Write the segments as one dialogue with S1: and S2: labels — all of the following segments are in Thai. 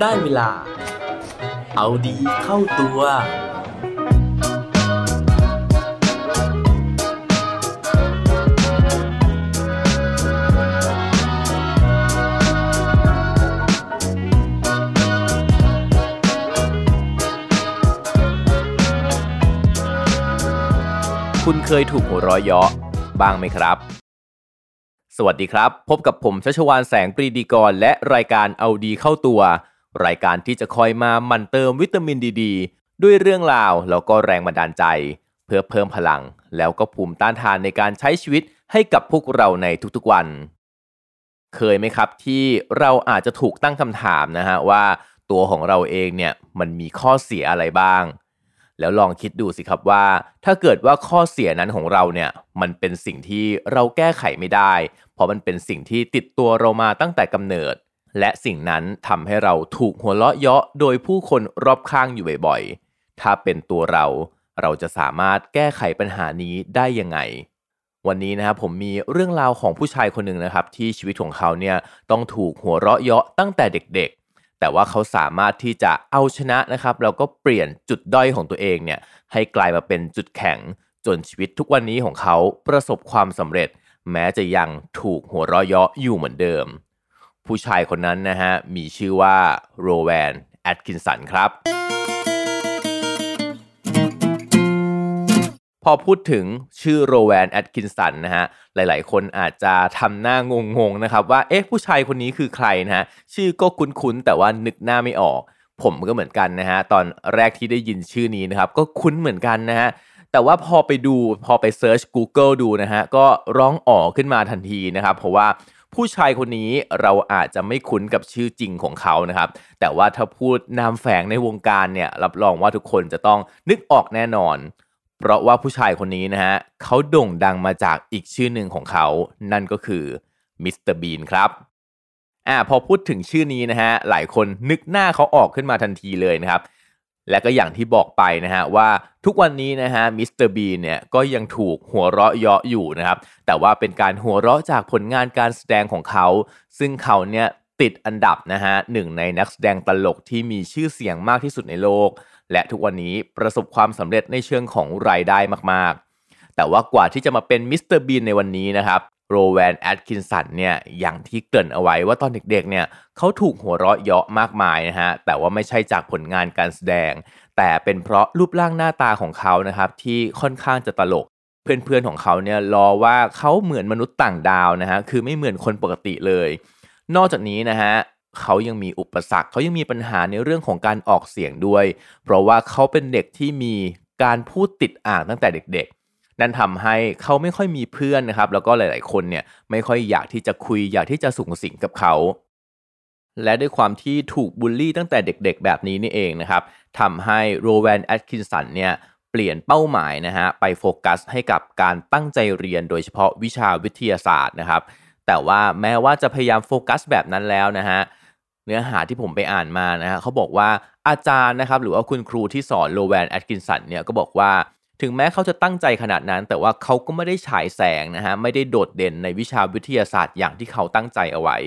S1: ได้เวลา เอาดีเข้าตัว
S2: คุณเคยถูกหัวเร้อยเยาะบ้างไหมครับ สวัสดีครับ พบกับผมชัชวานแสงปรีดีกร และรายการเอาดีเข้าตัว รายการที่จะคอยมาหมั่นเติมวิตามินดีดด้วยเรื่องราวแล้วก็แรงบันดาลใจ เพื่อเพิ่มพลัง แล้วก็ภูมิต้านทานในการใช้ชีวิตให้กับพวกเราในทุกๆวัน เคยไหมครับที่เราอาจจะถูกตั้งคำถามนะฮะว่าตัวของเราเองเนี่ยมันมีข้อเสียอะไรบ้าง แล้วลองคิดดูสิครับว่า ถ้าเกิดว่าข้อเสียนั้นของเราเนี่ยมันเป็นสิ่งที่เราแก้ไขไม่ได้ เพราะมันเป็นสิ่งที่ติดตัวเรามาตั้งแต่กำเนิด และสิ่งนั้นทำให้เราถูกหัวเราะเยาะโดยผู้คนรอบข้างอยู่บ่อยๆ ถ้าเป็นตัวเราเราจะสามารถแก้ไขปัญหานี้ได้ยังไง วันนี้นะครับผมมีเรื่องราวของผู้ชายคนหนึ่งนะครับ ที่ชีวิตของเขาเนี่ยต้องถูกหัวเราะเยาะตั้งแต่เด็กๆ แต่ว่าเขาสามารถที่จะเอาชนะนะครับแล้วก็เปลี่ยนจุดด้อยของตัวเองเนี่ยให้กลายมาเป็นจุดแข็ง จนชีวิตทุกวันนี้ของเขาประสบความสำเร็จ แม้จะยังถูกหัวเราะเยาะอยู่เหมือนเดิม ผู้ชายคนนั้นนะฮะมีชื่อว่าโรแวนแอดกินสันครับ พอพูดถึงชื่อโรแวนแอดกินสันนะฮะหลายๆ คนอาจจะทำหน้างงๆนะครับว่าเอ๊ะผู้ชายคนนี้คือใครนะฮะชื่อก็คุ้นๆแต่ว่านึกหน้าไม่ออก ผมก็เหมือนกันนะฮะตอนแรกที่ได้ยินชื่อนี้นะครับก็คุ้นเหมือนกันนะฮะแต่ว่าพอไปดูพอไปเซิร์ช Google ดูนะฮะก็ร้องอ๋อขึ้นมาทันทีนะครับเพราะว่า ผู้ชายคนนี้เราอาจจะไม่คุ้นกับชื่อจริงของเขานะครับ แต่ว่าถ้าพูดนามแฝงในวงการเนี่ยรับรองว่าทุกคนจะต้องนึกออกแน่นอน เพราะว่าผู้ชายคนนี้นะฮะเขาโด่งดังมาจากอีกชื่อหนึ่งของเขา นั่นก็คือมิสเตอร์บีนครับอ่าพอพูดถึงชื่อนี้นะฮะหลายคนนึกหน้าเขาออกขึ้นมาทันทีเลยนะครับ และก็อย่างที่บอกไปนะฮะว่าทุกวันนี้นะฮะมิสเตอร์บีนเนี่ยก็ยังถูกหัวเราะเยาะอยู่นะครับแต่ว่าเป็นการหัวเราะจากผลงานการแสดงของเขา ซึ่งเขาเนี่ยติดอันดับนะฮะหนึ่งในนักแสดงตลกที่มีชื่อเสียงมากที่สุดในโลก และทุกวันนี้ประสบความสำเร็จในเชิงของรายได้มากๆ แต่ว่ากว่าที่จะมาเป็นมิสเตอร์บีนในวันนี้นะครับ โรแวนแอดคินสันเนี่ยอย่างที่เกริ่นเอาไว้ว่าตอนเด็กๆเนี่ยเขาถูกหัวเราะเยาะมากมายนะฮะแต่ว่าไม่ใช่จากผลงานการแสดง แต่เป็นเพราะรูปร่างหน้าตาของเขานะครับที่ค่อนข้างจะตลก เพื่อนๆของเขาเนี่ยรอว่าเขาเหมือนมนุษย์ต่างดาวนะฮะคือไม่เหมือนคนปกติเลย นอกจากนี้นะฮะเขายังมีอุปสรรคเขายังมีปัญหาในเรื่องของการออกเสียงด้วย เพราะว่าเขาเป็นเด็กที่มีการพูดติดอ่างตั้งแต่เด็กๆ นั่นทำให้เขาไม่ค่อยมีเพื่อนนะครับ แล้วก็หลาย ๆ คนเนี่ยไม่ค่อยอยากที่จะคุยอยากที่จะสุงสิงกับเขาและด้วยความที่ถูกบูลลี่ตั้งแต่เด็กๆ แบบนี้นี่เองนะครับทำให้โรแวนแอตกินสันเนี่ยเปลี่ยนเป้าหมายนะฮะไปโฟกัสให้กับการตั้งใจเรียนโดยเฉพาะวิชาวิทยาศาสตร์นะครับ แต่ว่าแม้ว่าจะพยายามโฟกัสแบบนั้นแล้วนะฮะเนื้อหาที่ผมไปอ่านมานะฮะเขาบอกว่าอาจารย์นะครับหรือว่าคุณครูที่สอนโรแวนแอตกินสันเนี่ยก็บอกว่า ถึงแม้เขาจะตั้งใจขนาดนั้น แต่ว่าเขาก็ไม่ได้ฉายแสงนะฮะไม่ได้โดดเด่นในวิชาวิทยาศาสตร์อย่างที่เขาตั้งใจเอาไว้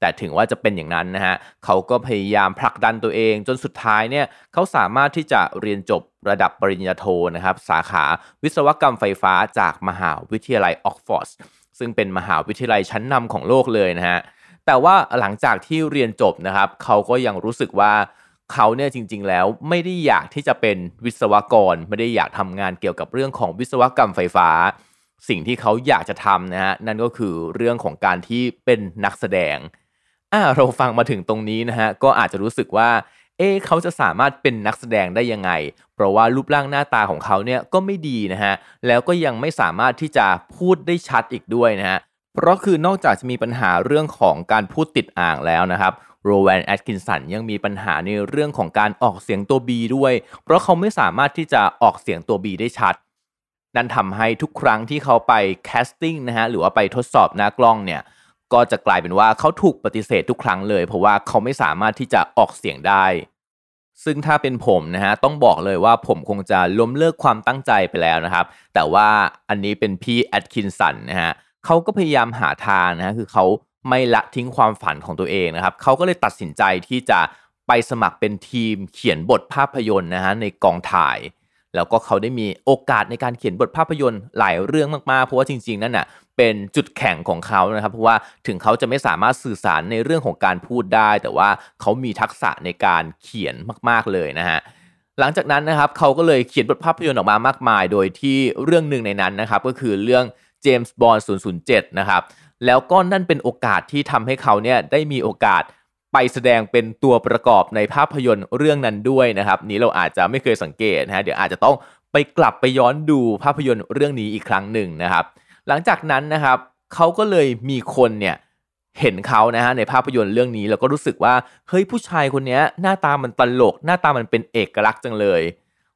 S2: แต่ถึงว่าจะเป็นอย่างนั้นนะฮะเขาก็พยายามผลักดันตัวเองจนสุดท้ายเนี่ยเขาสามารถที่จะเรียนจบระดับปริญญาโทนะครับสาขาวิศวกรรมไฟฟ้าจากมหาวิทยาลัยออกฟอร์ดซึ่งเป็นมหาวิทยาลัยชั้นนำของโลกเลยนะฮะแต่ว่าหลังจากที่เรียนจบนะครับเขาก็ยังรู้สึกว่า เขาเนี่ยจริง ๆ แล้วไม่ได้อยากที่จะเป็นวิศวกร ไม่ได้อยากทำงานเกี่ยวกับเรื่องของวิศวกรรมไฟฟ้า สิ่งที่เขาอยากจะทำนะฮะนั่นก็คือเรื่องของการที่เป็นนักแสดงอ่าเราฟังมาถึงตรงนี้นะฮะก็อาจจะรู้สึกว่าเอ๊เขาจะสามารถเป็นนักแสดงได้ยังไง เพราะว่ารูปร่างหน้าตาของเขาเนี่ยก็ไม่ดีนะฮะ แล้วก็ยังไม่สามารถที่จะพูดได้ชัดอีกด้วยนะฮะ เพราะคือนอกจากจะมีปัญหาเรื่องของการพูดติดอ่างแล้วนะครับโรแวนแอตคินสันยังมีปัญหาในเรื่องของการออกเสียงตัว B ด้วย เพราะเขาไม่สามารถที่จะออกเสียงตัว B ได้ชัด นั่นทำให้ทุกครั้งที่เขาไปแคสติ้งนะฮะหรือว่าไปทดสอบหน้ากล้องเนี่ยก็จะกลายเป็นว่าเขาถูกปฏิเสธทุกครั้งเลย เพราะว่าเขาไม่สามารถที่จะออกเสียงได้ ซึ่งถ้าเป็นผมนะฮะต้องบอกเลยว่าผมคงจะล้มเลิกความตั้งใจไปแล้วนะครับ แต่ว่าอันนี้เป็นพี่แอตคินสันนะฮะเขาก็พยายามหาทางนะฮะคือเขา ไม่ละทิ้งความฝันของตัวเองนะครับเขาก็เลยตัดสินใจที่จะไปสมัครเป็นทีมเขียนบทภาพยนตร์นะฮะในกองถ่าย แล้วก็เขาได้มีโอกาสในการเขียนบทภาพยนตร์หลายเรื่องมากๆ เพราะว่าจริง ๆ นั่นน่ะเป็นจุดแข็งของเขานะครับ เพราะว่าถึงเขาจะไม่สามารถสื่อสารในเรื่องของการพูดได้ แต่ว่าเขามีทักษะในการเขียนมากๆเลยนะฮะหลังจากนั้นนะครับเขาก็เลยเขียนบทภาพยนตร์ออกมามากมาย โดยที่เรื่องหนึ่งในนั้นนะครับก็คือเรื่องเจมส์บอนด์007 นะครับ แล้วก็นั่นเป็นโอกาสที่ทำให้เขาเนี่ยได้มีโอกาสไปแสดงเป็นตัวประกอบในภาพยนตร์เรื่องนั้นด้วยนะครับ นี้เราอาจจะไม่เคยสังเกตนะฮะเดี๋ยวอาจจะต้องไปกลับไปย้อนดูภาพยนตร์เรื่องนี้อีกครั้งหนึ่งนะครับ หลังจากนั้นนะครับเขาก็เลยมีคนเนี่ยเห็นเขานะฮะในภาพยนตร์เรื่องนี้ แล้วก็รู้สึกว่าเฮ้ยผู้ชายคนนี้หน้าตามันตลก หน้าตามันเป็นเอกลักษณ์จังเลย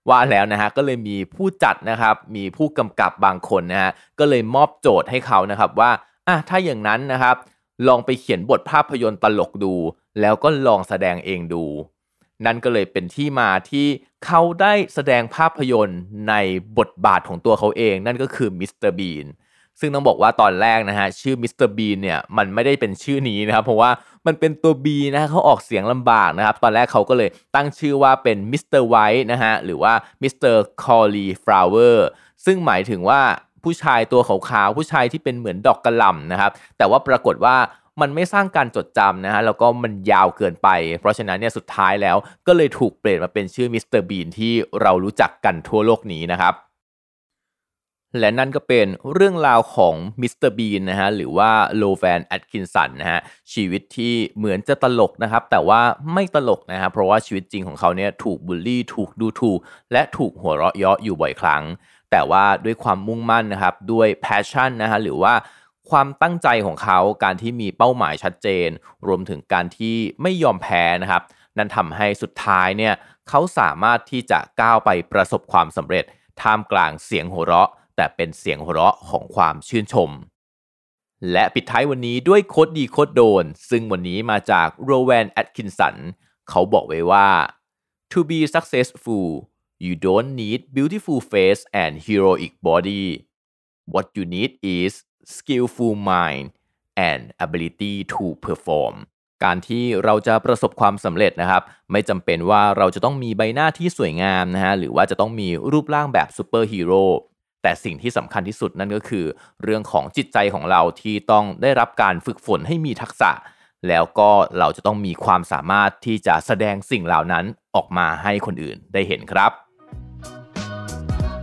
S2: ว่าแล้วนะฮะก็เลยมีผู้จัดนะครับ มีผู้กำกับบางคนนะฮะก็เลยมอบโจทย์ให้เขานะครับว่า อะถ้าอย่างนั้นนะครับ ลองไปเขียนบทภาพยนตร์ตลกดู แล้วก็ลองแสดงเองดู นั่นก็เลยเป็นที่มาที่เขาได้แสดงภาพยนตร์ในบทบาทของตัวเขาเอง นั่นก็คือมิสเตอร์บีนซึ่งต้องบอกว่าตอนแรกนะฮะชื่อมิสเตอร์บีนเนี่ยมันไม่ได้เป็นชื่อนี้นะครับ เพราะว่ามันเป็นตัว B นะเขาออกเสียงลำบากนะครับ ตอนแรกเขาก็เลยตั้งชื่อว่าเป็น Mr. White นะฮะหรือว่า Mr. Cauliflower ซึ่งหมายถึงว่า ผู้ชายตัวขาวๆผู้ชายที่เป็นเหมือนดอกกะหล่ำนะครับ แต่ว่าปรากฏว่ามันไม่สร้างการจดจำนะฮะแล้วก็มันยาวเกินไป เพราะฉะนั้นเนี่ยสุดท้ายแล้วก็เลยถูกเปลี่ยนมาเป็นชื่อมิสเตอร์บีนที่เรารู้จักกันทั่วโลกนี้นะครับ และนั่นก็เป็นเรื่องราวของมิสเตอร์บีนนะฮะหรือว่าโรแวนแอตคินสันนะฮะชีวิตที่เหมือนจะตลกนะครับ แต่ว่าไม่ตลกนะครับเพราะว่าชีวิตจริงของเขาเนี่ยถูกบูลลี่ ถูกดูถูก และถูกหัวเราะเยาะอยู่บ่อยครั้ง แต่ว่าด้วยความมุ่งมั่นนะครับ ด้วย passion นะฮะหรือว่าความตั้งใจของเขาการที่มีเป้าหมายชัดเจน รวมถึงการที่ไม่ยอมแพ้นะครับ นั่นทำให้สุดท้ายเนี่ยเขาสามารถที่จะก้าวไปประสบความสำเร็จ ท่ามกลางเสียงหัวเราะ แต่เป็นเสียงหัวเราะของความชื่นชม และปิดท้ายวันนี้ด้วย quote ดี quote โดน ซึ่งวันนี้มาจากโรแวนแอตคินสันเขาบอกไว้ว่า to be successful you don't need beautiful face and heroic body what you need is skillful mind and ability to perform การที่เราจะประสบความสำเร็จนะครับ ไม่จำเป็นว่าเราจะต้องมีใบหน้าที่สวยงามนะฮะหรือว่าจะต้องมีรูปร่างแบบซูเปอร์ฮีโร่แต่สิ่งที่สำคัญที่สุดนั่นก็คือ เรื่องของจิตใจของเราที่ต้องได้รับการฝึกฝนให้มีทักษะ แล้วก็เราจะต้องมีความสามารถที่จะแสดงสิ่งเหล่านั้นออกมาให้คนอื่นได้เห็นครับ